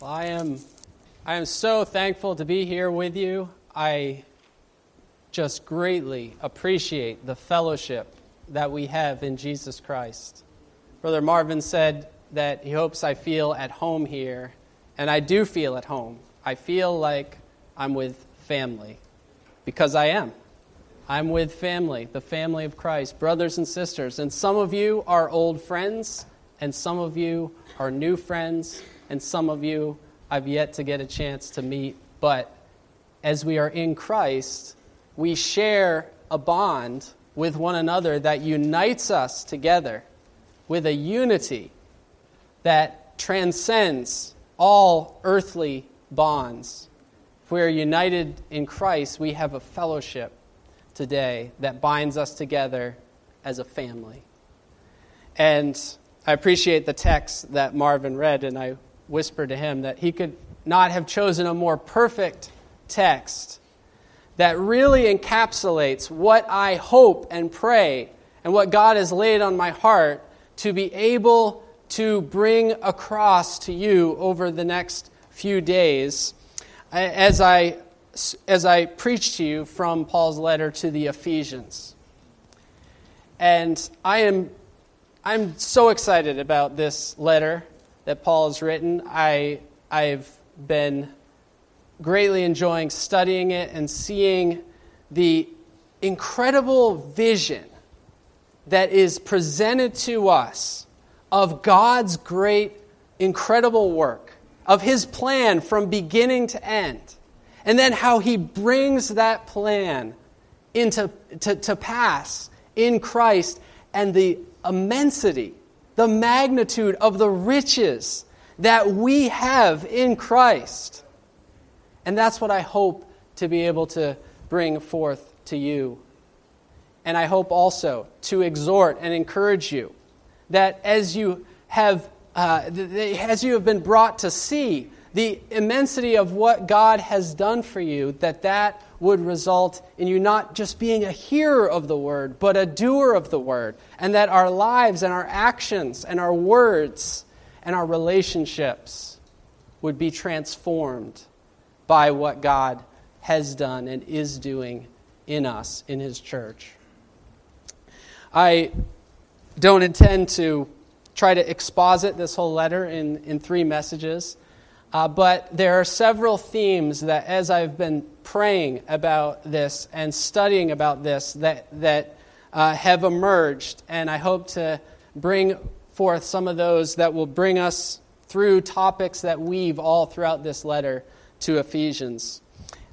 Well, I am, I am so thankful to be here with you. I just greatly appreciate the fellowship that we have in Jesus Christ. Brother Marvin said that he hopes I feel at home here, and I do feel at home. I feel like I'm with family because I am. I'm with family, the family of Christ, brothers and sisters. And some of you are old friends, and some of you are new friends, and some of you I've yet to get a chance to meet. But as we are in Christ, we share a bond with one another that unites us together with a unity that transcends all earthly bonds. If we are united in Christ, we have a fellowship today that binds us together as a family. And I appreciate the text that Marvin read, and I whispered to him that he could not have chosen a more perfect text that really encapsulates what I hope and pray and what God has laid on my heart to be able to bring across to you over the next few days as I, as I preach to you from Paul's letter to the Ephesians. And I am I'm so excited about this letter that Paul has written. I, I've been greatly enjoying studying it and seeing the incredible vision that is presented to us of God's great, incredible work, of His plan from beginning to end, and then how He brings that plan into to, to pass in Christ and the immensity, the magnitude of the riches that we have in Christ. And that's what I hope to be able to bring forth to you. And I hope also to exhort and encourage you that as you have, uh, as you have been brought to see the immensity of what God has done for you, that that would result in you not just being a hearer of the word, but a doer of the word, and that our lives and our actions and our words and our relationships would be transformed by what God has done and is doing in us, in His church. I don't intend to try to exposit this whole letter in, in three messages. Uh, but there are several themes that, as I've been praying about this and studying about this, that, that uh, have emerged. And I hope to bring forth some of those that will bring us through topics that weave all throughout this letter to Ephesians.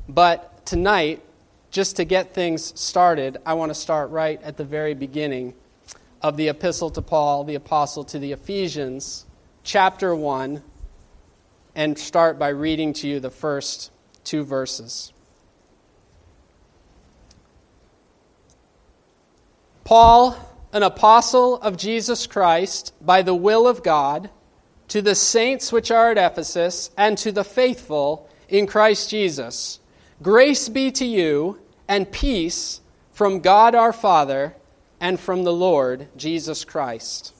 But tonight, just to get things started, I want to start right at the very beginning of the epistle to Paul, the apostle to the Ephesians, chapter 1 and start by reading to you the first two verses. Paul, an apostle of Jesus Christ, by the will of God, to the saints which are at Ephesus, and to the faithful in Christ Jesus. Grace be to you, and peace from God our Father and from the Lord Jesus Christ.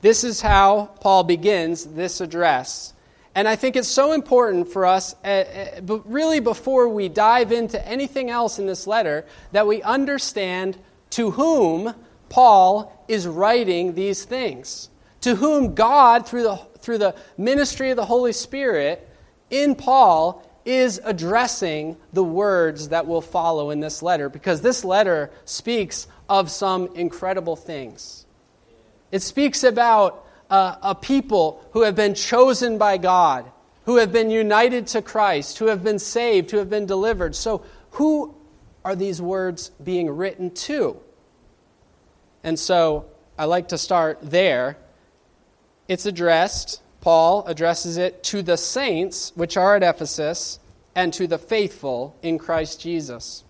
This is how Paul begins this address and I think it's so important for us, uh, uh, really before we dive into anything else in this letter, that we understand to whom Paul is writing these things. To whom God, through the, through the ministry of the Holy Spirit, in Paul, is addressing the words that will follow in this letter, because this letter speaks of some incredible things. It speaks about uh, a people who have been chosen by God, who have been united to Christ, who have been saved, who have been delivered. So, who are these words being written to? And so, I like to start there. It's addressed, Paul addresses it to the saints which are at Ephesus and to the faithful in Christ Jesus.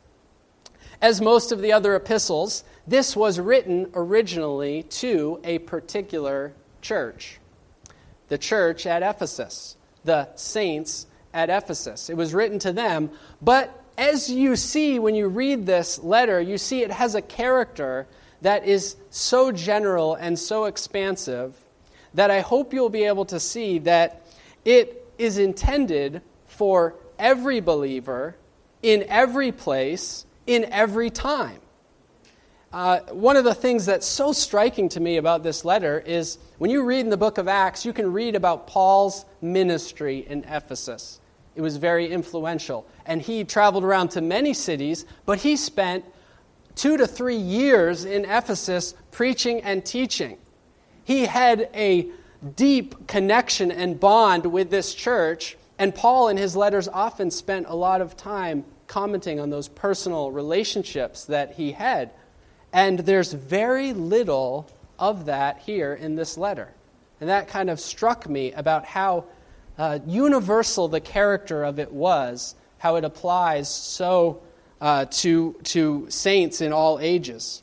As most of the other epistles, this was written originally to a particular church the church at Ephesus, the saints at Ephesus. It was written to them, but as you see when you read this letter, you see it has a character that is so general and so expansive that I hope you'll be able to see that it is intended for every believer in every place, in every time. Uh, one of the things that's so striking to me about this letter is when you read in the book of Acts, you can read about Paul's ministry in Ephesus. It was very influential. And he traveled around to many cities, but he spent two to three years in Ephesus preaching and teaching. He had a deep connection and bond with this church, and Paul, in his letters, often spent a lot of time commenting on those personal relationships that he had. And there's very little of that here in this letter. And that kind of struck me about how uh, universal the character of it was, how it applies so uh, to, to saints in all ages.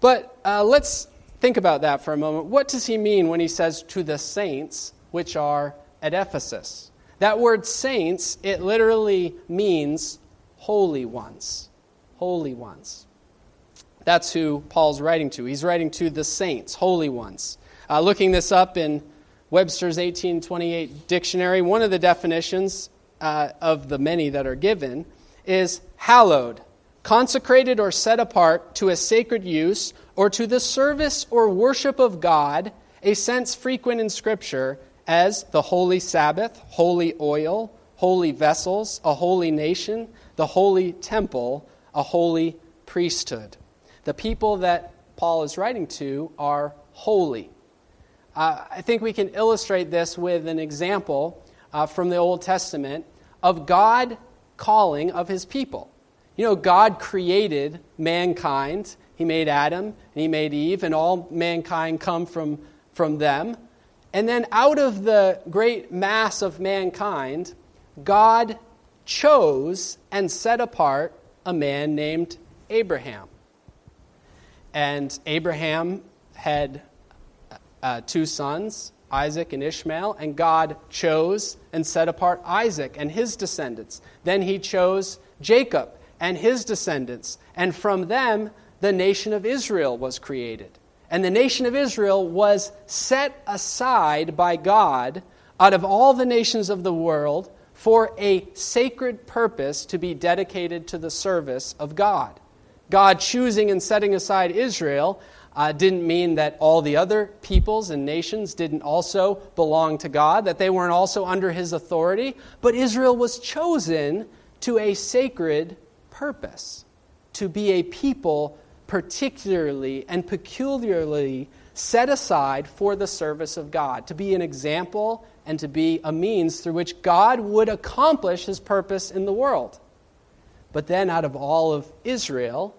But uh, let's think about that for a moment. What does he mean when he says to the saints which are at Ephesus? That word saints, it literally means holy ones. Holy ones. That's who Paul's writing to. He's writing to the saints, holy ones. Uh, looking this up in Webster's 1828 dictionary, one of the definitions uh, of the many that are given is hallowed, consecrated or set apart to a sacred use or to the service or worship of God, a sense frequent in Scripture as the holy Sabbath, holy oil, holy vessels, a holy nation, the holy temple, a holy priesthood. The people that Paul is writing to are holy. Uh, I think we can illustrate this with an example uh, from the Old Testament of God calling of his people. You know, God created mankind. He made Adam and he made Eve, and all mankind come from, from them. And then out of the great mass of mankind, God chose and set apart a man named Abraham. And Abraham had uh, two sons, Isaac and Ishmael, and God chose and set apart Isaac and his descendants. Then he chose Jacob and his descendants, and from them the nation of Israel was created. And the nation of Israel was set aside by God out of all the nations of the world for a sacred purpose to be dedicated to the service of God. God choosing and setting aside Israel uh, didn't mean that all the other peoples and nations didn't also belong to God, that they weren't also under his authority, but Israel was chosen to a sacred purpose, to be a people particularly and peculiarly set aside for the service of God, to be an example and to be a means through which God would accomplish his purpose in the world. But then, out of all of Israel,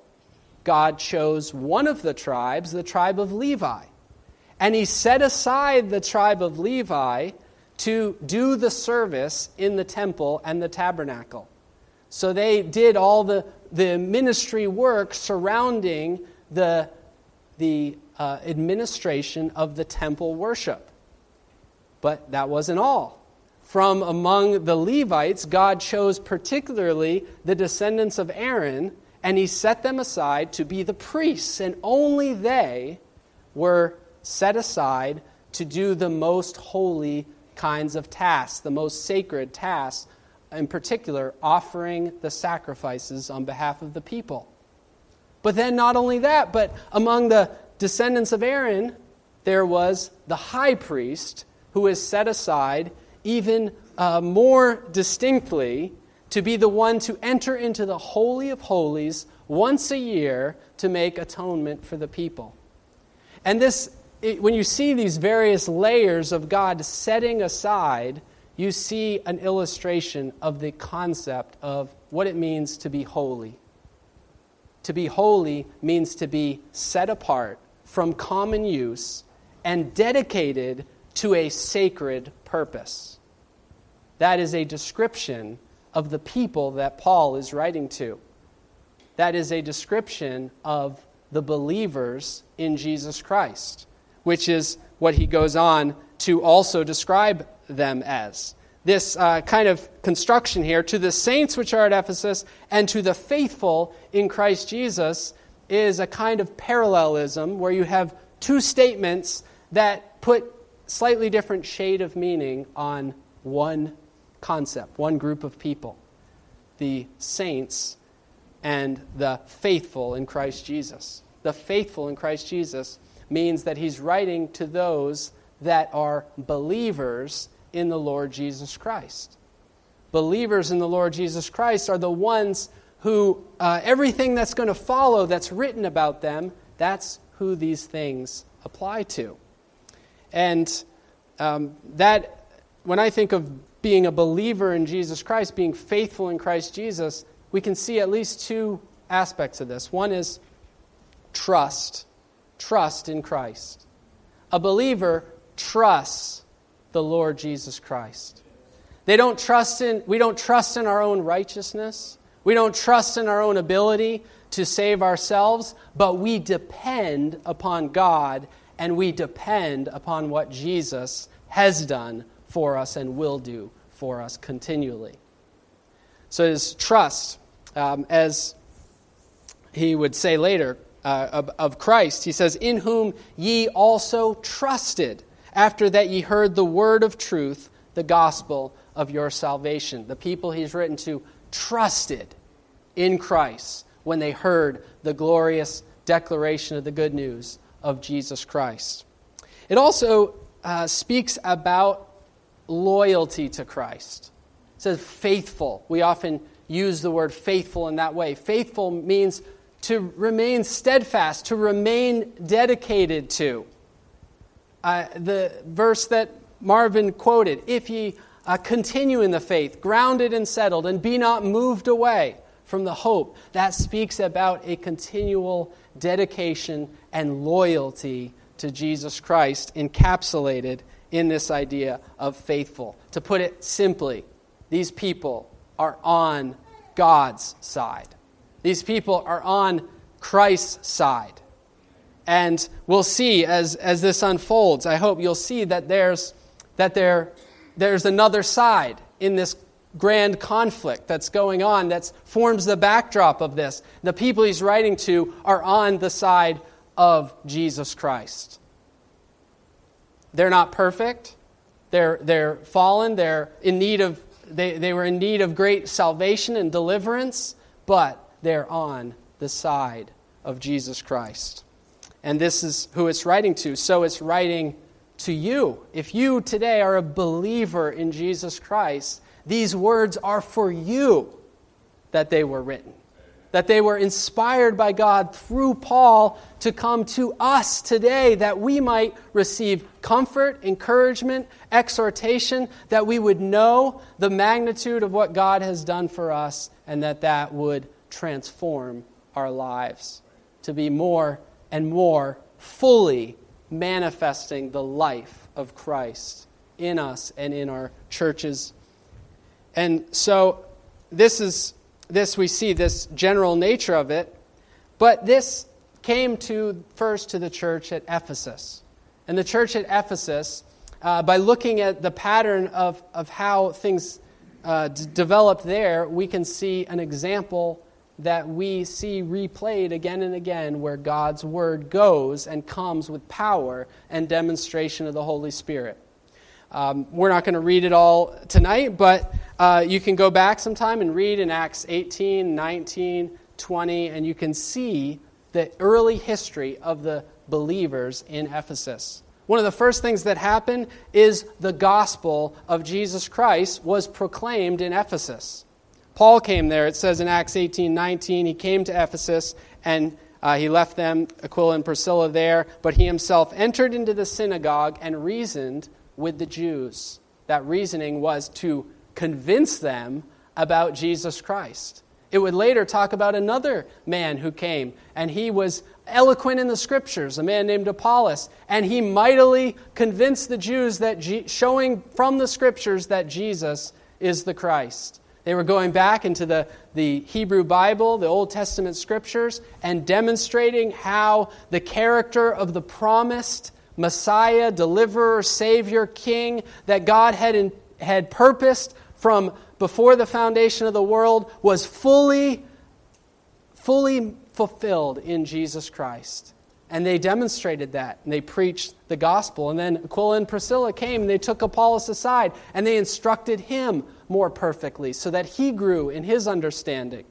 God chose one of the tribes, the tribe of Levi. And he set aside the tribe of Levi to do the service in the temple and the tabernacle. So they did all the, the ministry work surrounding the, the uh, administration of the temple worship. But that wasn't all. From among the Levites, God chose particularly the descendants of Aaron and he set them aside to be the priests, and only they were set aside to do the most holy kinds of tasks, the most sacred tasks, in particular, offering the sacrifices on behalf of the people. But then, not only that, but among the descendants of Aaron, there was the high priest who is set aside even uh, more distinctly to be the one to enter into the Holy of Holies once a year to make atonement for the people. And this, it, when you see these various layers of God setting aside, you see an illustration of the concept of what it means to be holy. To be holy means to be set apart from common use and dedicated to a sacred purpose. That is a description of the people that Paul is writing to. That is a description of the believers in Jesus Christ, which is what he goes on to also describe them as. This uh, kind of construction here to the saints which are at Ephesus and to the faithful in Christ Jesus is a kind of parallelism where you have two statements that put slightly different shade of meaning on one concept, one group of people the saints and the faithful in Christ Jesus. The faithful in Christ Jesus means that he's writing to those that are believers in the Lord Jesus Christ. Believers in the Lord Jesus Christ are the ones who, uh, everything that's going to follow that's written about them, that's who these things apply to. And um, that, when I think of being a believer in Jesus Christ, being faithful in Christ Jesus, we can see at least two aspects of this. One is trust, trust in Christ. A believer trusts the Lord Jesus Christ. They don't trust in, we don't trust in our own righteousness. We don't trust in our own ability to save ourselves, but we depend upon God and we depend upon what Jesus has done for us and will do for us continually. So it is trust, um, as he would say later uh, of, of Christ. He says, In whom ye also trusted, after that ye heard the word of truth, the gospel of your salvation. The people he's written to trusted in Christ when they heard the glorious declaration of the good news of Jesus Christ. It also uh, speaks about loyalty to Christ. It says faithful. We often use the word faithful in that way. Faithful means to remain steadfast, to remain dedicated to. Uh, the verse that Marvin quoted if ye uh, continue in the faith, grounded and settled, and be not moved away from the hope, that speaks about a continual dedication and loyalty to Jesus Christ, encapsulated in this idea of faithful. To put it simply, these people are on God's side. These people are on Christ's side. And we'll see as, as this unfolds, I hope you'll see that there's, that there, there's another side in this grand conflict that's going on that forms the backdrop of this. The people he's writing to are on the side of Jesus Christ. They're not perfect. They're, they're fallen. They're in need of, they, they were in need of great salvation and deliverance, but they're on the side of Jesus Christ. And this is who it's writing to. So it's writing to you. If you today are a believer in Jesus Christ, these words are for you that they were written that they were inspired by God through Paul to come to us today that we might receive comfort, encouragement, exhortation, that we would know the magnitude of what God has done for us, and that that would transform our lives to be more and more fully manifesting the life of Christ in us and in our churches. And so, this is this we see this general nature of it, but this came to first to the church at Ephesus. And the church at Ephesus, uh, by looking at the pattern of, of how things uh, d- developed there, we can see an example that we see replayed again and again where God's word goes and comes with power and demonstration of the Holy Spirit. Um, we're not going to read it all tonight, but uh, you can go back sometime and read in Acts 18, 19, 20, and you can see the early history of the believers in Ephesus. One of the first things that happened is the gospel of Jesus Christ was proclaimed in Ephesus. Paul came there. It says in Acts 18, 19, he came to Ephesus and uh, he left them, Aquila and Priscilla, there, but he himself entered into the synagogue and reasoned with the Jews. That reasoning was to convince them about Jesus Christ. It would later talk about another man who came, and he was eloquent in the scriptures, a man named Apollos, and he mightily convinced the Jews that, G- showing from the scriptures that Jesus is the Christ. They were going back into the, the Hebrew Bible, the Old Testament scriptures, and demonstrating how the character of the promised Messiah, deliverer, Savior, King that God had, in, had purposed from before the foundation of the world was fully, fully fulfilled in Jesus Christ. And they demonstrated that, and they preached the gospel. And then Aquila and Priscilla came, and they took Apollos aside, and they instructed him more perfectly so that he grew in his understanding.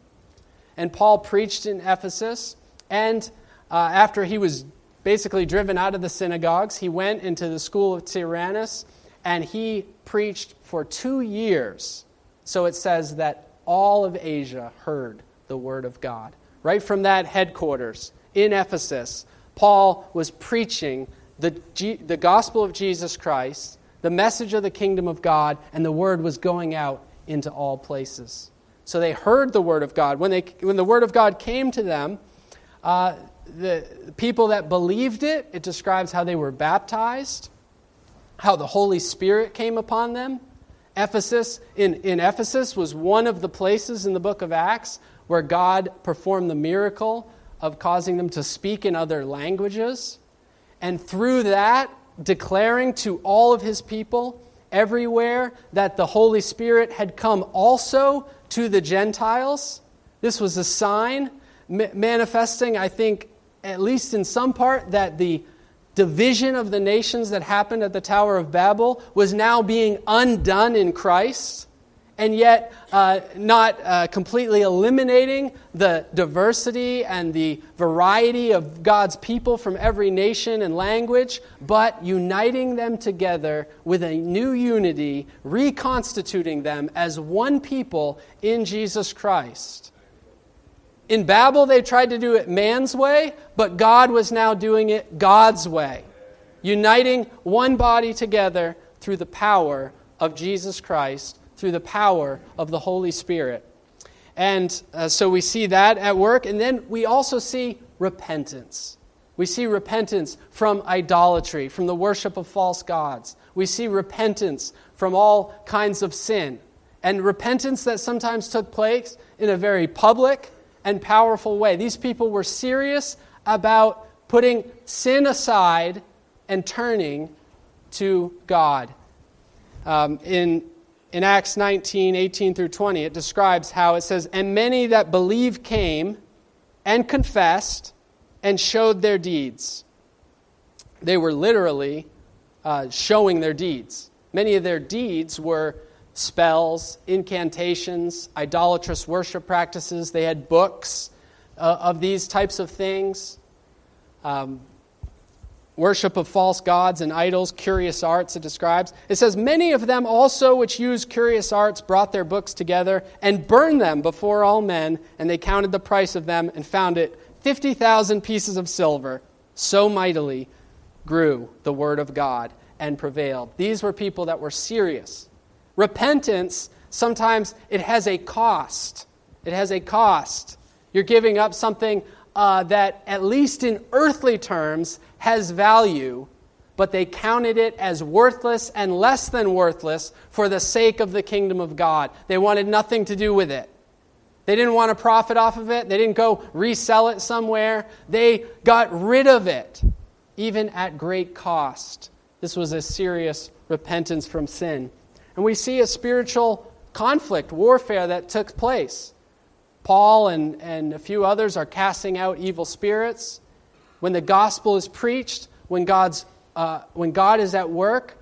And Paul preached in Ephesus, and uh, after he was basically driven out of the synagogues, he went into the school of Tyrannus, and he preached for two years. So it says that all of Asia heard the word of God. Right from that headquarters in Ephesus, Paul was preaching the, G- the gospel of Jesus Christ, the message of the kingdom of God, and the word was going out into all places. So they heard the word of God. When, they, when the word of God came to them, uh, the people that believed it, it describes how they were baptized, how the Holy Spirit came upon them. Ephesus, in, in Ephesus, was one of the places in the book of Acts where God performed the miracle of causing them to speak in other languages. And through that, declaring to all of his people everywhere that the Holy Spirit had come also to the Gentiles. This was a sign manifesting, I think, at least in some part, that the division of the nations that happened at the Tower of Babel was now being undone in Christ and yet uh, not uh, completely eliminating the diversity and the variety of God's people from every nation and language, but uniting them together with a new unity, reconstituting them as one people in Jesus Christ. In Babel, they tried to do it man's way, but God was now doing it God's way, uniting one body together through the power of Jesus Christ through the power of the Holy Spirit. And uh, so we see that at work. And then we also see repentance. We see repentance from idolatry, from the worship of false gods. We see repentance from all kinds of sin. And repentance that sometimes took place in a very public and powerful way. These people were serious about putting sin aside and turning to God. Um, in in Acts 19, 18 through 20, it describes how it says, And many that believe came and confessed and showed their deeds. They were literally uh, showing their deeds. Many of their deeds were spells, incantations, idolatrous worship practices. They had books uh, of these types of things. Um, worship of false gods and idols, curious arts, it describes. It says, Many of them also which used curious arts brought their books together and burned them before all men, and they counted the price of them and found it 50,000 pieces of silver. So mightily grew the word of God and prevailed. These were people that were serious. Repentance, sometimes it has a cost. It has a cost. You're giving up something uh, that, at least in earthly terms, has value, but they counted it as worthless and less than worthless for the sake of the kingdom of God. They wanted nothing to do with it. They didn't want to profit off of it. They didn't go resell it somewhere. They got rid of it, even at great cost. This was a serious repentance from sin. And we see a spiritual conflict, warfare that took place. Paul and, and a few others are casting out evil spirits. When the gospel is preached, when, God's, uh, when God is at work,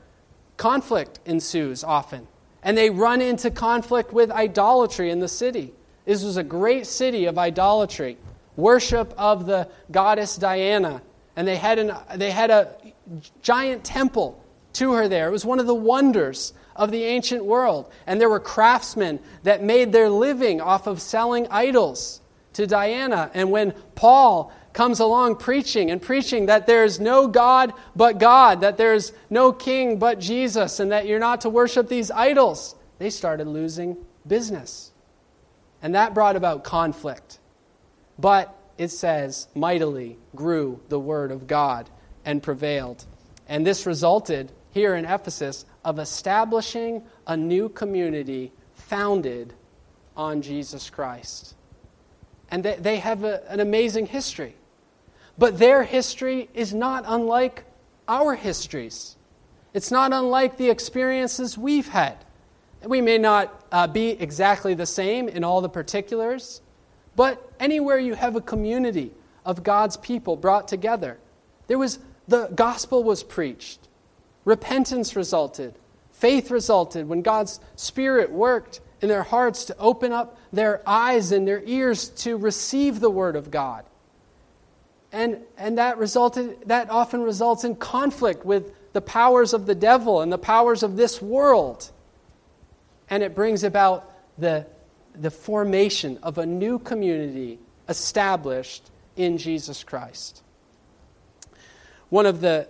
conflict ensues often. And they run into conflict with idolatry in the city. This was a great city of idolatry, worship of the goddess Diana. And they had, an, they had a giant temple to her there. It was one of the wonders of the ancient world. And there were craftsmen that made their living off of selling idols to Diana. And when Paul comes along preaching and preaching that there's no God but God, that there's no king but Jesus, and that you're not to worship these idols, they started losing business. And that brought about conflict. But it says, mightily grew the word of God and prevailed. And this resulted here in Ephesus of establishing a new community founded on Jesus Christ. And they, they have a, an amazing history. But their history is not unlike our histories. It's not unlike the experiences we've had. We may not uh, be exactly the same in all the particulars, but anywhere you have a community of God's people brought together, There was the gospel was preached. Repentance resulted. Faith resulted when God's Spirit worked in their hearts to open up their eyes and their ears to receive the Word of God. And, and that, resulted, that often results in conflict with the powers of the devil and the powers of this world. And it brings about the, the formation of a new community established in Jesus Christ. One of the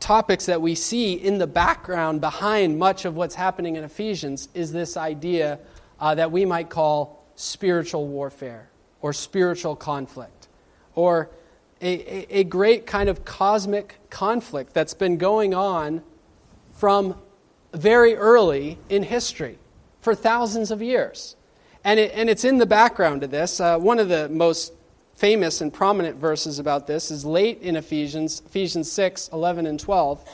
topics that we see in the background behind much of what's happening in Ephesians is this idea uh, that we might call spiritual warfare or spiritual conflict or a, a, great kind of cosmic conflict that's been going on from very early in history for thousands of years. And, it, and it's in the background of this. Uh, one of the most famous and prominent verses about this is late in Ephesians, Ephesians 6 11 and 12.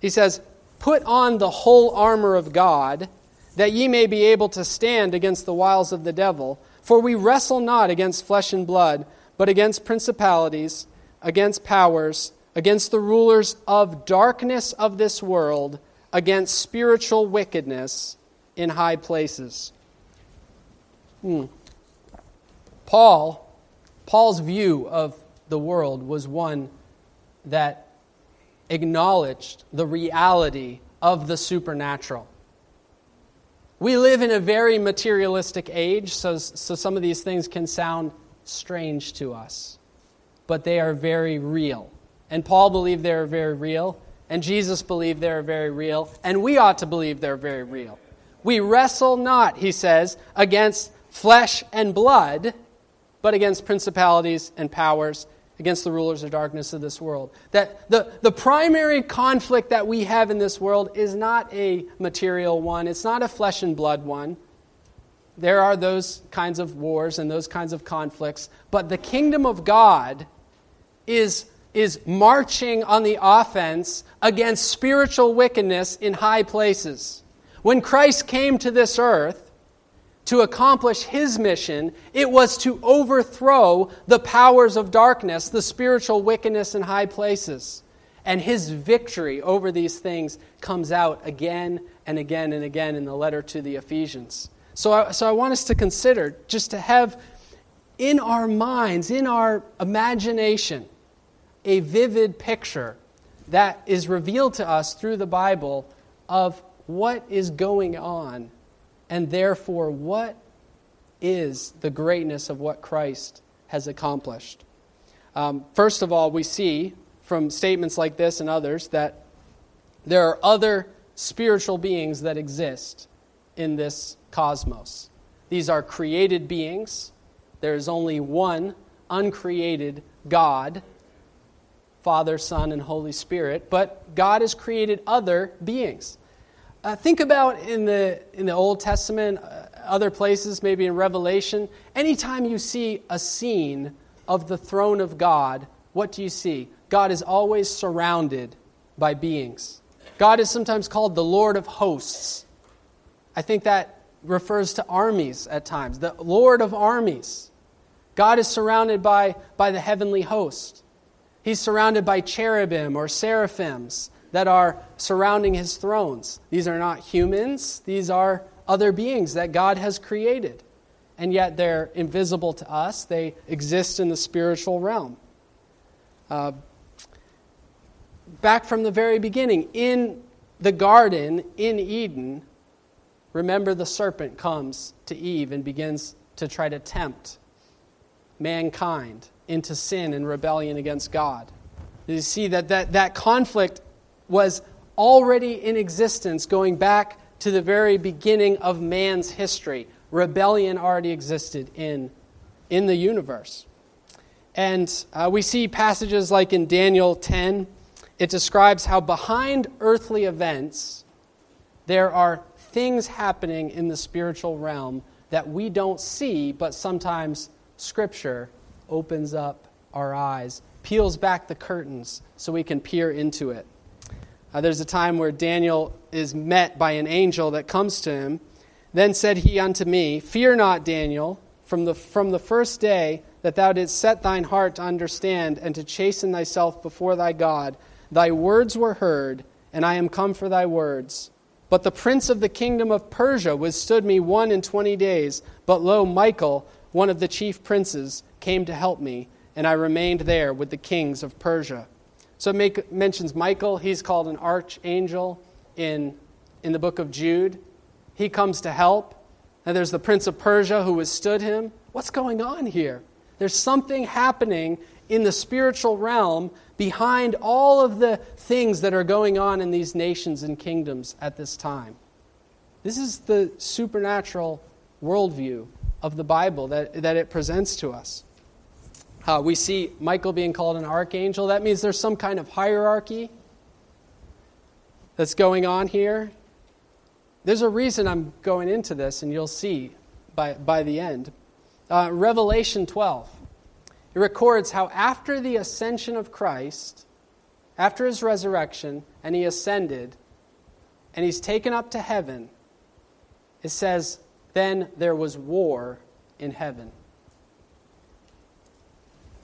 He says, Put on the whole armor of God, that ye may be able to stand against the wiles of the devil. For we wrestle not against flesh and blood, but against principalities, against powers, against the rulers of darkness of this world, against spiritual wickedness in high places. Hmm. Paul Paul's view of the world was one that acknowledged the reality of the supernatural. We live in a very materialistic age, so, so some of these things can sound strange to us, but they are very real. And Paul believed they are very real, and Jesus believed they are very real, and we ought to believe they're very real. We wrestle not, he says, against flesh and blood but against principalities and powers, against the rulers of darkness of this world. That the, the primary conflict that we have in this world is not a material one, it's not a flesh and blood one. There are those kinds of wars and those kinds of conflicts, but the kingdom of God is, is marching on the offense against spiritual wickedness in high places. When Christ came to this earth, to accomplish his mission, it was to overthrow the powers of darkness, the spiritual wickedness in high places. And his victory over these things comes out again and again and again in the letter to the Ephesians. So I, so I want us to consider, just to have in our minds, in our imagination, a vivid picture that is revealed to us through the Bible of what is going on and therefore, what is the greatness of what Christ has accomplished? Um, first of all, we see from statements like this and others that there are other spiritual beings that exist in this cosmos. These are created beings. There is only one uncreated God, Father, Son, and Holy Spirit, but God has created other beings. Uh, think about in the, in the Old Testament, uh, other places, maybe in Revelation, anytime you see a scene of the throne of God, what do you see? God is always surrounded by beings. God is sometimes called the Lord of hosts. I think that refers to armies at times, the Lord of armies. God is surrounded by, by the heavenly host. He's surrounded by cherubim or seraphims that are surrounding his thrones. These are not humans, these are other beings that God has created. And yet they're invisible to us, they exist in the spiritual realm. Uh, back from the very beginning, in the garden in Eden, remember the serpent comes to Eve and begins to try to tempt mankind into sin and rebellion against God. You see that that, that conflict was already in existence going back to the very beginning of man's history. Rebellion already existed in, in the universe. And uh, we see passages like in Daniel 10, it describes how behind earthly events, there are things happening in the spiritual realm that we don't see, but sometimes Scripture opens up our eyes, peels back the curtains so we can peer into it. Uh, there's a time where Daniel is met by an angel that comes to him. Then said he unto me, Fear not, Daniel, from the, from the first day that thou didst set thine heart to understand and to chasten thyself before thy God. Thy words were heard, and I am come for thy words. But the prince of the kingdom of Persia withstood me one and twenty days. But lo, Michael, one of the chief princes, came to help me, and I remained there with the kings of Persia. So it make, mentions Michael. He's called an archangel in, in the book of Jude. He comes to help. And there's the prince of Persia who withstood him. What's going on here? There's something happening in the spiritual realm behind all of the things that are going on in these nations and kingdoms at this time. This is the supernatural worldview of the Bible that, that it presents to us. Uh, we see Michael being called an archangel. That means there's some kind of hierarchy that's going on here. There's a reason I'm going into this, and you'll see by, by the end. Uh, Revelation 12. It records how after the ascension of Christ, after his resurrection, and he ascended, and he's taken up to heaven, it says, then there was war in heaven.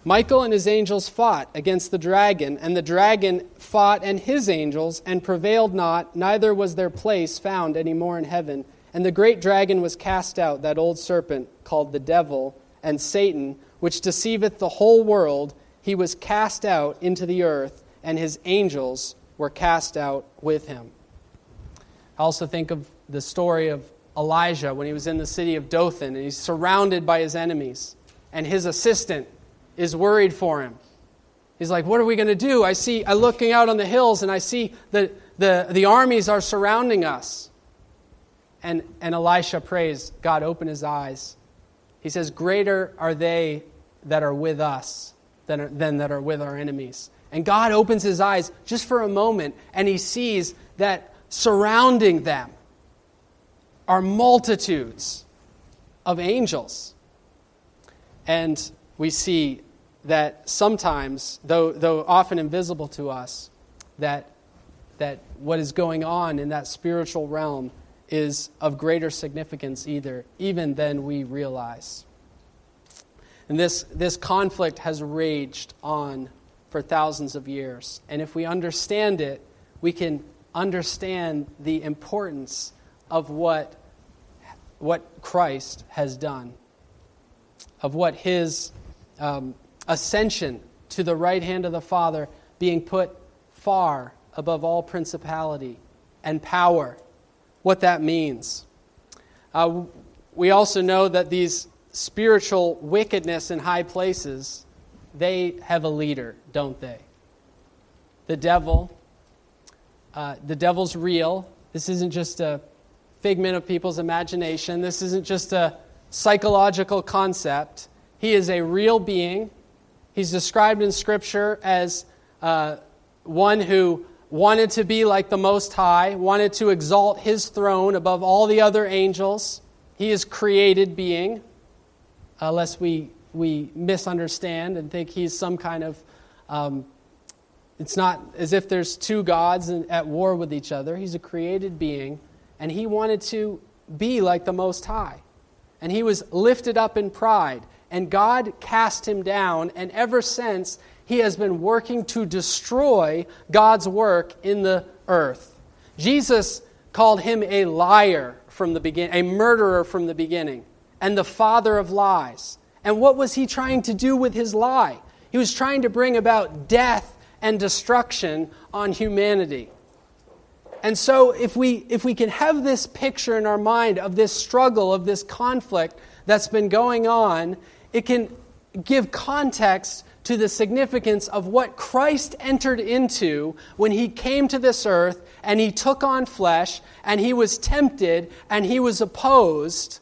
Michael and his angels fought against the dragon, and the dragon fought and his angels, and prevailed not, neither was their place found any more in heaven. And the great dragon was cast out, that old serpent called the devil and Satan, which deceiveth the whole world. He was cast out into the earth, and his angels were cast out with him. I also think of the story of Elijah when he was in the city of Dothan, and he's surrounded by his enemies, and his assistant is worried for him. He's like, What are we going to do? I see, I'm looking out on the hills, and I see that the, the armies are surrounding us. And, and Elisha prays, God, open his eyes. He says, Greater are they that are with us than, are, than that are with our enemies. And God opens his eyes just for a moment, and he sees that surrounding them are multitudes of angels. And we see that sometimes, though, though often invisible to us, that, that what is going on in that spiritual realm is of greater significance either, even than we realize. And this, this conflict has raged on for thousands of years. And if we understand it, we can understand the importance of what, what Christ has done, of what his um, ascension to the right hand of the Father being put far above all principality and power what that means. Uh, we also know that these spiritual wickedness in high places, they have a leader, don't they? The devil. Uh, the devil's real. This isn't just a figment of people's imagination. This isn't just a psychological concept. He is a real being. He's described in Scripture as uh, one who wanted to be like the Most High, wanted to exalt his throne above all the other angels. He is created being, unless we, we misunderstand and think he's some kind of. Um, it's not as if there's two gods at war with each other. He's a created being, and he wanted to be like the Most High. And he was lifted up in pride, and God cast him down, and ever since he has been working to destroy God's work in the earth. Jesus called him a liar from the beginning, a murderer from the beginning, and the father of lies. And what was he trying to do with his lie? He was trying to bring about death and destruction on humanity. And so, if we, if we can have this picture in our mind of this struggle, of this conflict that's been going on, it can give context to the significance of what Christ entered into when he came to this earth and he took on flesh and he was tempted and he was opposed.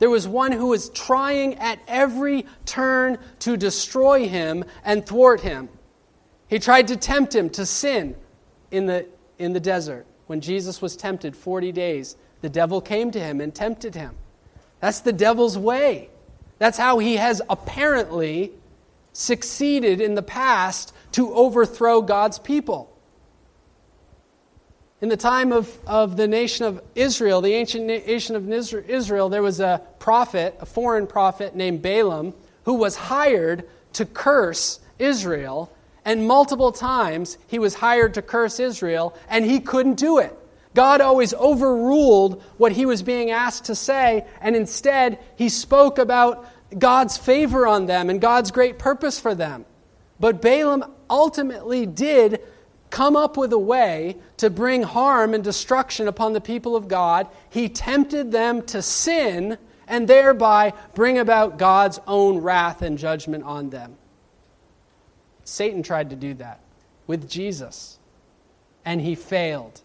There was one who was trying at every turn to destroy him and thwart him. He tried to tempt him to sin in the, in the desert. When Jesus was tempted 40 days, the devil came to him and tempted him. That's the devil's way. That's how he has apparently succeeded in the past to overthrow God's people. In the time of, of the nation of Israel, the ancient nation of Israel, there was a prophet, a foreign prophet named Balaam, who was hired to curse Israel. And multiple times he was hired to curse Israel, and he couldn't do it. God always overruled what he was being asked to say, and instead he spoke about God's favor on them and God's great purpose for them. But Balaam ultimately did come up with a way to bring harm and destruction upon the people of God. He tempted them to sin and thereby bring about God's own wrath and judgment on them. Satan tried to do that with Jesus, and he failed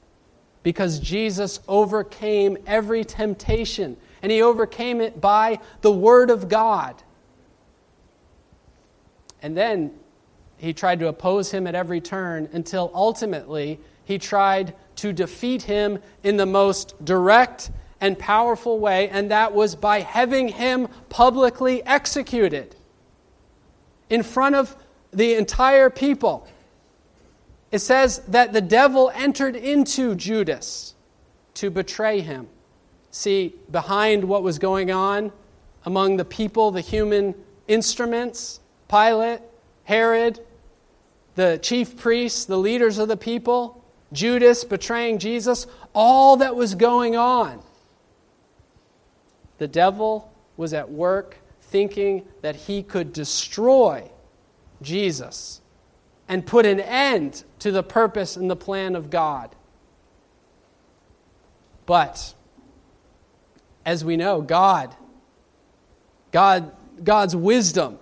because Jesus overcame every temptation, and he overcame it by the Word of God. And then he tried to oppose him at every turn until ultimately he tried to defeat him in the most direct and powerful way, and that was by having him publicly executed in front of the entire people. It says that the devil entered into Judas to betray him. See, behind what was going on among the people, the human instruments, Pilate, Herod, the chief priests, the leaders of the people, Judas betraying Jesus, all that was going on. The devil was at work thinking that he could destroy Jesus and put an end to the purpose and the plan of God. But as we know, God, God, God's wisdom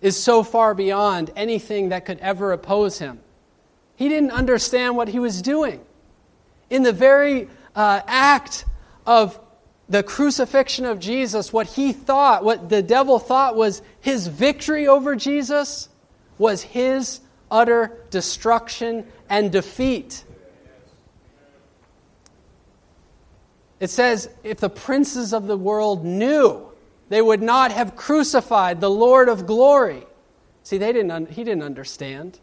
is so far beyond anything that could ever oppose him. He didn't understand what he was doing. In the very uh, act of the crucifixion of Jesus, what he thought, what the devil thought was his victory over Jesus, was his utter destruction and defeat. It says, if the princes of the world knew they would not have crucified the Lord of glory. See, they didn't un- he didn't understand.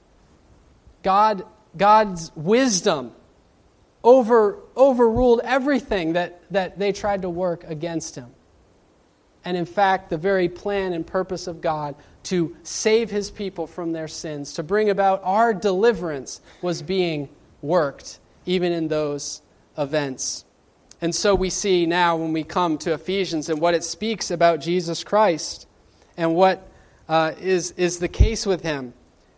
God, God's wisdom over, overruled everything that, that they tried to work against him. And in fact, the very plan and purpose of God to save his people from their sins, to bring about our deliverance, was being worked even in those events. And so we see now when we come to Ephesians and what it speaks about Jesus Christ and what uh, is is, the case with him.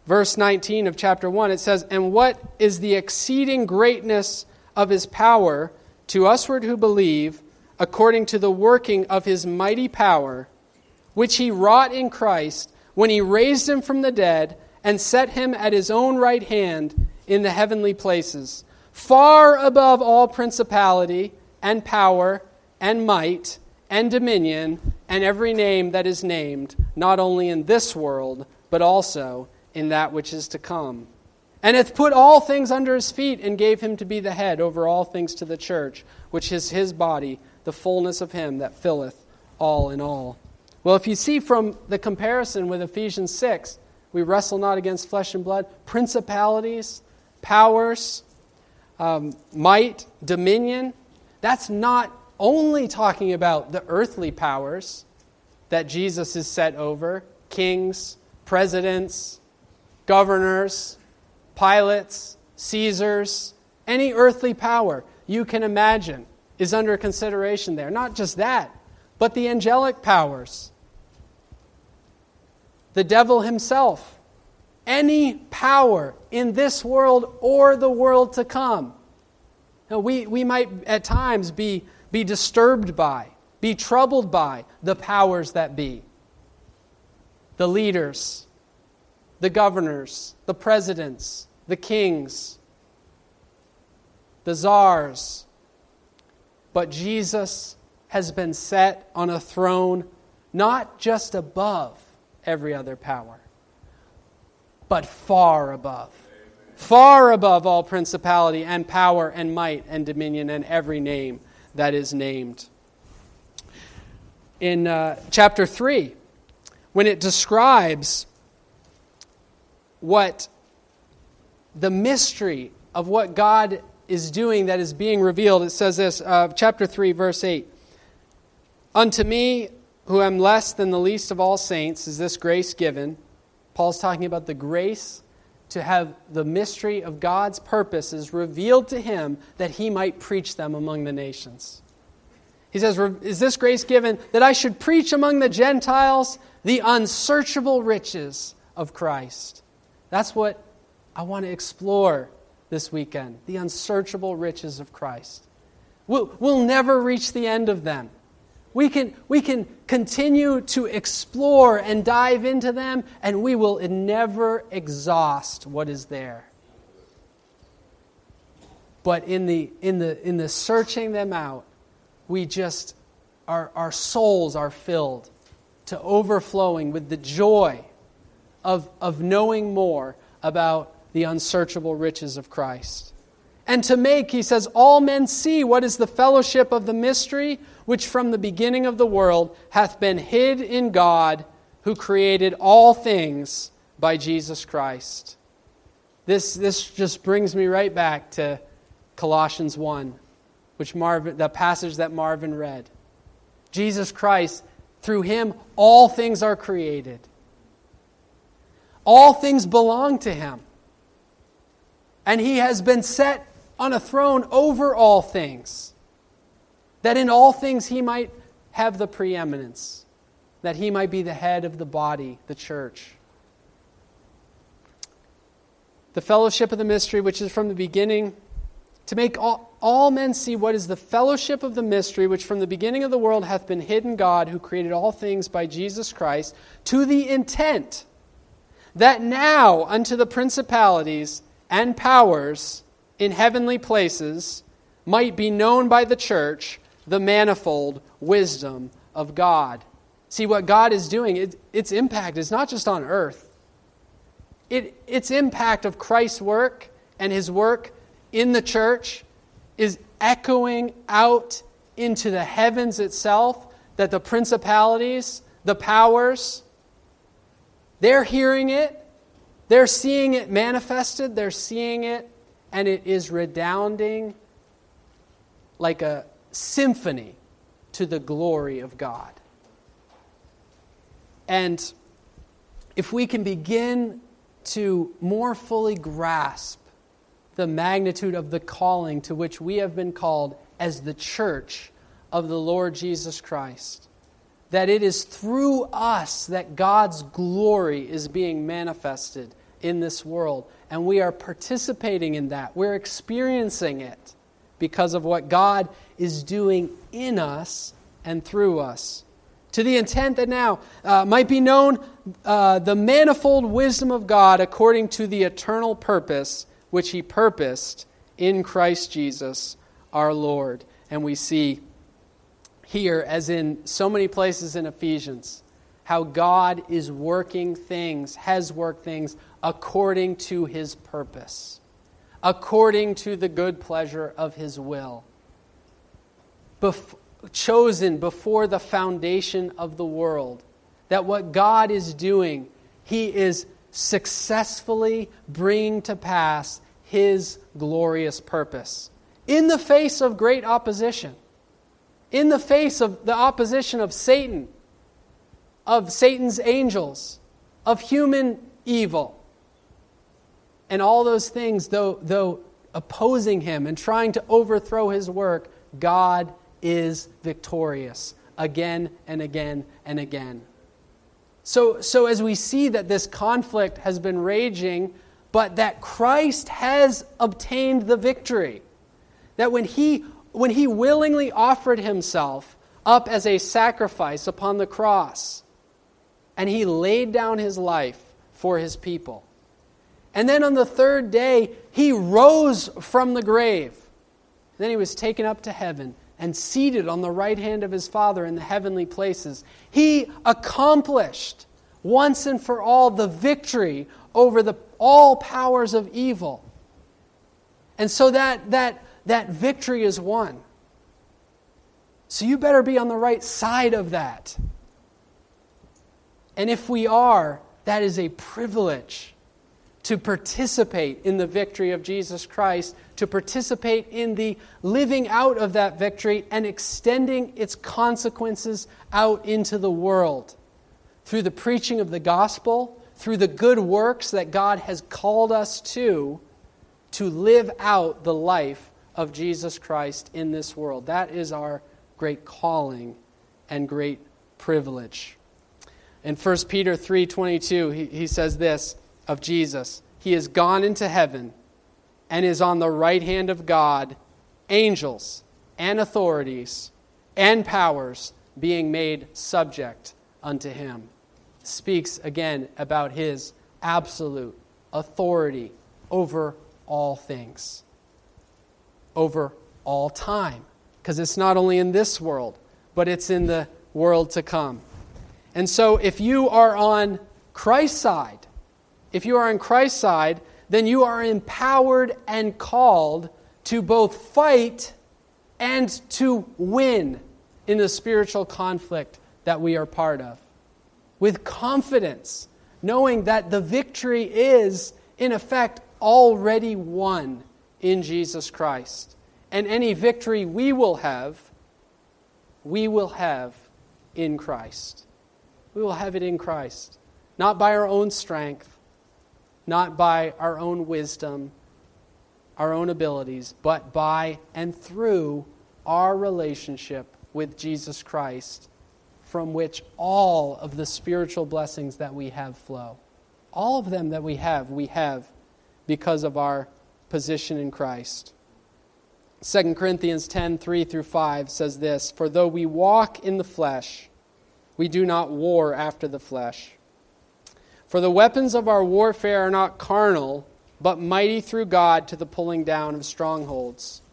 Verse 19 of chapter 1, it says, And what is the exceeding greatness of his power to usward who believe, according to the working of his mighty power, which he wrought in Christ when he raised him from the dead and set him at his own right hand in the heavenly places, far above all principality and power and might and dominion and every name that is named, not only in this world, but also in that which is to come. And hath put all things under his feet, and gave him to be the head over all things to the church, which is his body, the fullness of him that filleth all in all. Well, if you see from the comparison with Ephesians 6, we wrestle not against flesh and blood, principalities, powers, um, might, dominion, that's not only talking about the earthly powers that Jesus is set over kings, presidents, governors, pilots, Caesars, any earthly power you can imagine is under consideration there. Not just that, but the angelic powers, the devil himself, any power in this world or the world to come we, we might at times be, be disturbed by, be troubled by the powers that be the leaders, the governors, the presidents, the kings, the czars. But Jesus has been set on a throne not just above every other power, but far above far above all principality and power and might and dominion and every name that is named. In uh, chapter 3, when it describes what the mystery of what God is doing that is being revealed, it says this, uh, chapter 3, verse 8 Unto me, who am less than the least of all saints, is this grace given. Paul's talking about the grace to have the mystery of God's purposes revealed to him that he might preach them among the nations. He says, Is this grace given that I should preach among the Gentiles the unsearchable riches of Christ? That's what I want to explore this weekend the unsearchable riches of Christ. We'll, we'll never reach the end of them. We can, we can continue to explore and dive into them, and we will never exhaust what is there. But in the, in the, in the searching them out, we just, our, our souls are filled to overflowing with the joy of, of knowing more about the unsearchable riches of Christ. And to make, he says, all men see what is the fellowship of the mystery which from the beginning of the world hath been hid in God, who created all things by Jesus Christ. This, this just brings me right back to Colossians 1, which Marvin, the passage that Marvin read. Jesus Christ, through him, all things are created. All things belong to him. And he has been set on a throne over all things that in all things he might have the preeminence, that he might be the head of the body, the church. The fellowship of the mystery, which is from the beginning, to make all, all men see what is the fellowship of the mystery, which from the beginning of the world hath been hidden God, who created all things by Jesus Christ, to the intent that now unto the principalities and powers in heavenly places might be known by the church the manifold wisdom of God. See, what God is doing, it, its impact is not just on earth, it, its impact of Christ's work and his work in the church is echoing out into the heavens itself, that the principalities, the powers, they're hearing it, they're seeing it manifested, they're seeing it, and it is redounding like a, symphony to the glory of God. And if we can begin to more fully grasp the magnitude of the calling to which we have been called as the church of the Lord Jesus Christ, that it is through us that God's glory is being manifested in this world. And we are participating in that. We're experiencing it because of what God is doing in us and through us. To the intent that now uh, might be known uh, the manifold wisdom of God according to the eternal purpose which He purposed in Christ Jesus our Lord. And we see here, as in so many places in Ephesians, how God is working things, has worked things according to His purpose according to the good pleasure of his will. Bef- chosen before the foundation of the world. That what God is doing, he is successfully bringing to pass his glorious purpose. In the face of great opposition, in the face of the opposition of Satan, of Satan's angels, of human evil and all those things, though, though opposing him and trying to overthrow his work, God is victorious again and again and again. So, so as we see that this conflict has been raging, but that Christ has obtained the victory, that when he, when he willingly offered himself up as a sacrifice upon the cross, and he laid down his life for his people, and then on the third day, he rose from the grave. Then he was taken up to heaven and seated on the right hand of his Father in the heavenly places. He accomplished once and for all the victory over the, all powers of evil. And so that, that, that victory is won. So you better be on the right side of that. And if we are, that is a privilege to participate in the victory of Jesus Christ, to participate in the living out of that victory and extending its consequences out into the world through the preaching of the gospel, through the good works that God has called us to, to live out the life of Jesus Christ in this world. That is our great calling and great privilege. In 1 Peter 3:22, he, he says this of Jesus, he has gone into heaven and is on the right hand of God, angels and authorities and powers being made subject unto him. Speaks again about his absolute authority over all things, over all time. Because it's not only in this world, but it's in the world to come. And so if you are on Christ's side, if you are on Christ's side, then you are empowered and called to both fight and to win in the spiritual conflict that we are part of. With confidence, knowing that the victory is, in effect, already won in Jesus Christ. And any victory we will have, we will have in Christ. We will have it in Christ. Not by our own strength, not by our own wisdom, our own abilities, but by and through our relationship with Jesus Christ, from which all of the spiritual blessings that we have flow. All of them that we have, we have because of our position in Christ. 2 Corinthians 10 3 through 5 says this For though we walk in the flesh, we do not war after the flesh. For the weapons of our warfare are not carnal, but mighty through God to the pulling down of strongholds,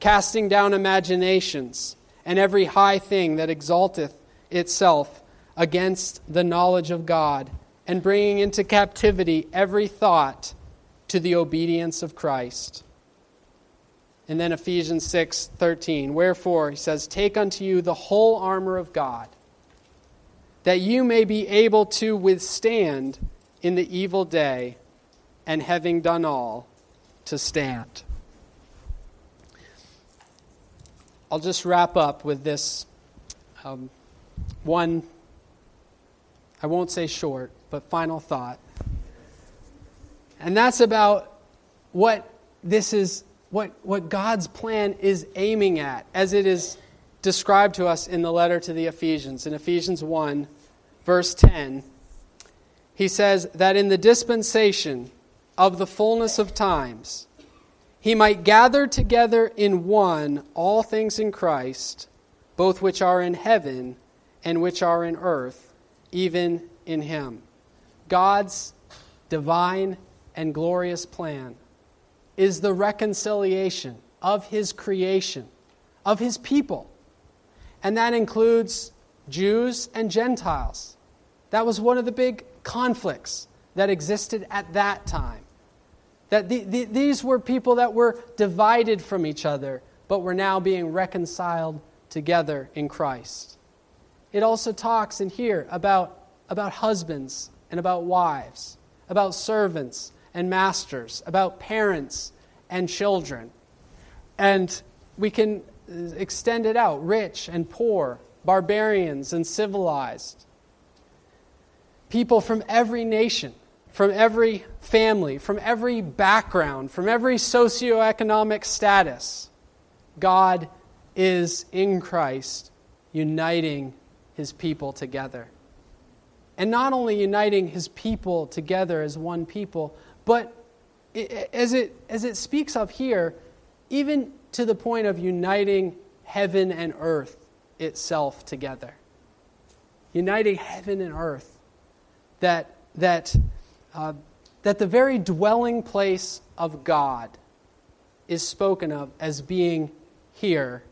casting down imaginations and every high thing that exalteth itself against the knowledge of God, and bringing into captivity every thought to the obedience of Christ. And then Ephesians 6 13. Wherefore, he says, Take unto you the whole armor of God that you may be able to withstand in the evil day, and having done all, to stand. I'll just wrap up with this um, one, I won't say short, but final thought. And that's about what this is, what, what God's plan is aiming at as it is described to us in the letter to the Ephesians. In Ephesians 1, verse 10, he says that in the dispensation of the fullness of times, he might gather together in one all things in Christ, both which are in heaven and which are in earth, even in him. God's divine and glorious plan is the reconciliation of his creation, of his people and that includes Jews and Gentiles. That was one of the big conflicts that existed at that time. That the, the, these were people that were divided from each other, but were now being reconciled together in Christ. It also talks in here about, about husbands and about wives, about servants and masters, about parents and children. And we can extend it out rich and poor, barbarians and civilized. People from every nation, from every family, from every background, from every socioeconomic status. God is in Christ uniting his people together. And not only uniting his people together as one people, but as it, as it speaks of here, even to the point of uniting heaven and earth itself together. Uniting heaven and earth. That, that, uh, that the very dwelling place of God is spoken of as being here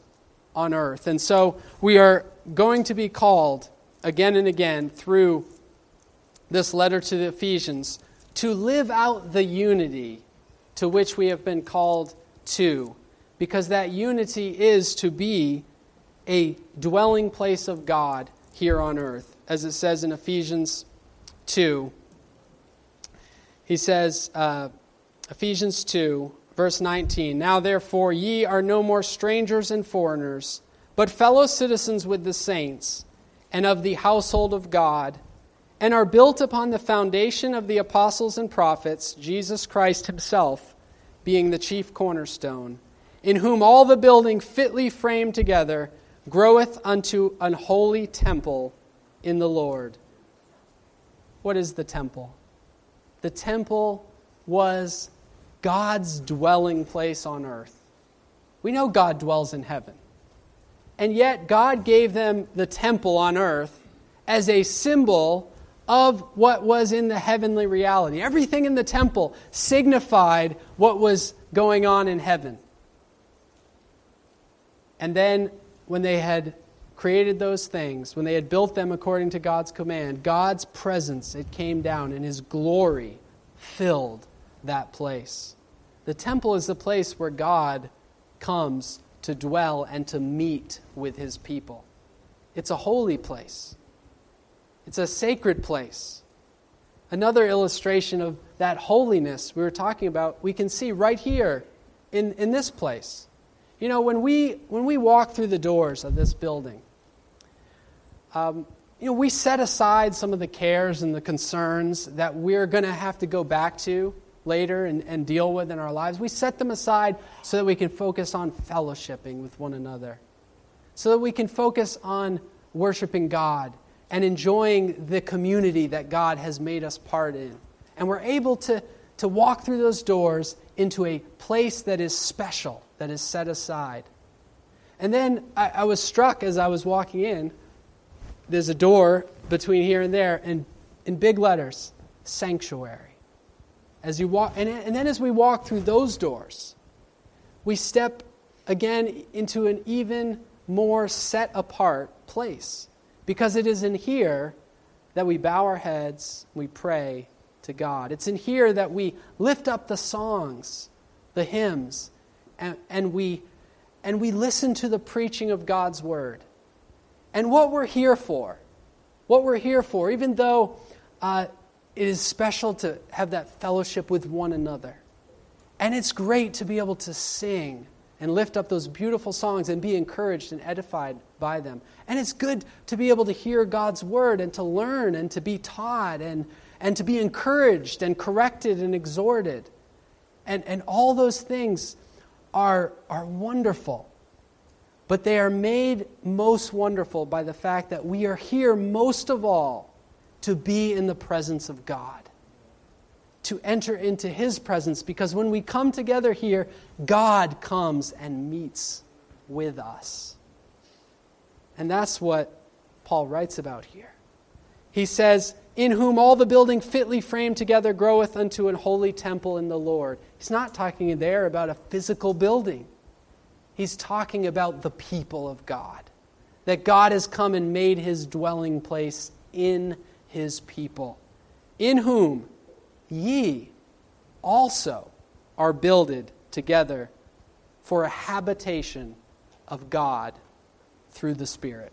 on earth. And so we are going to be called again and again through this letter to the Ephesians to live out the unity to which we have been called to because that unity is to be a dwelling place of God here on earth, as it says in Ephesians 2. He says, uh, Ephesians 2, verse 19 Now therefore ye are no more strangers and foreigners, but fellow citizens with the saints, and of the household of God, and are built upon the foundation of the apostles and prophets, Jesus Christ himself being the chief cornerstone, in whom all the building fitly framed together groweth unto an holy temple in the Lord. What is the temple? The temple was God's dwelling place on earth. We know God dwells in heaven. And yet, God gave them the temple on earth as a symbol of what was in the heavenly reality. Everything in the temple signified what was going on in heaven. And then, when they had created those things, when they had built them according to God's command, God's presence, it came down and his glory filled that place. The temple is the place where God comes to dwell and to meet with his people. It's a holy place, it's a sacred place. Another illustration of that holiness we were talking about, we can see right here in, in this place. You know, when we, when we walk through the doors of this building, um, you know, we set aside some of the cares and the concerns that we're going to have to go back to later and, and deal with in our lives. We set them aside so that we can focus on fellowshipping with one another, so that we can focus on worshiping God and enjoying the community that God has made us part in. And we're able to, to walk through those doors into a place that is special, that is set aside. And then I, I was struck as I was walking in there's a door between here and there, and in big letters, sanctuary. As you walk, and, and then as we walk through those doors, we step again into an even more set apart place. Because it is in here that we bow our heads, we pray to God. It's in here that we lift up the songs, the hymns, and, and, we, and we listen to the preaching of God's word and what we're here for. What we're here for, even though uh, it is special to have that fellowship with one another. And it's great to be able to sing and lift up those beautiful songs and be encouraged and edified by them. And it's good to be able to hear God's word and to learn and to be taught and, and to be encouraged and corrected and exhorted. And, and all those things are, are wonderful. But they are made most wonderful by the fact that we are here most of all to be in the presence of God, to enter into His presence, because when we come together here, God comes and meets with us. And that's what Paul writes about here. He says, In whom all the building fitly framed together groweth unto an holy temple in the Lord. He's not talking there about a physical building. He's talking about the people of God. That God has come and made his dwelling place in his people, in whom ye also are builded together for a habitation of God through the Spirit.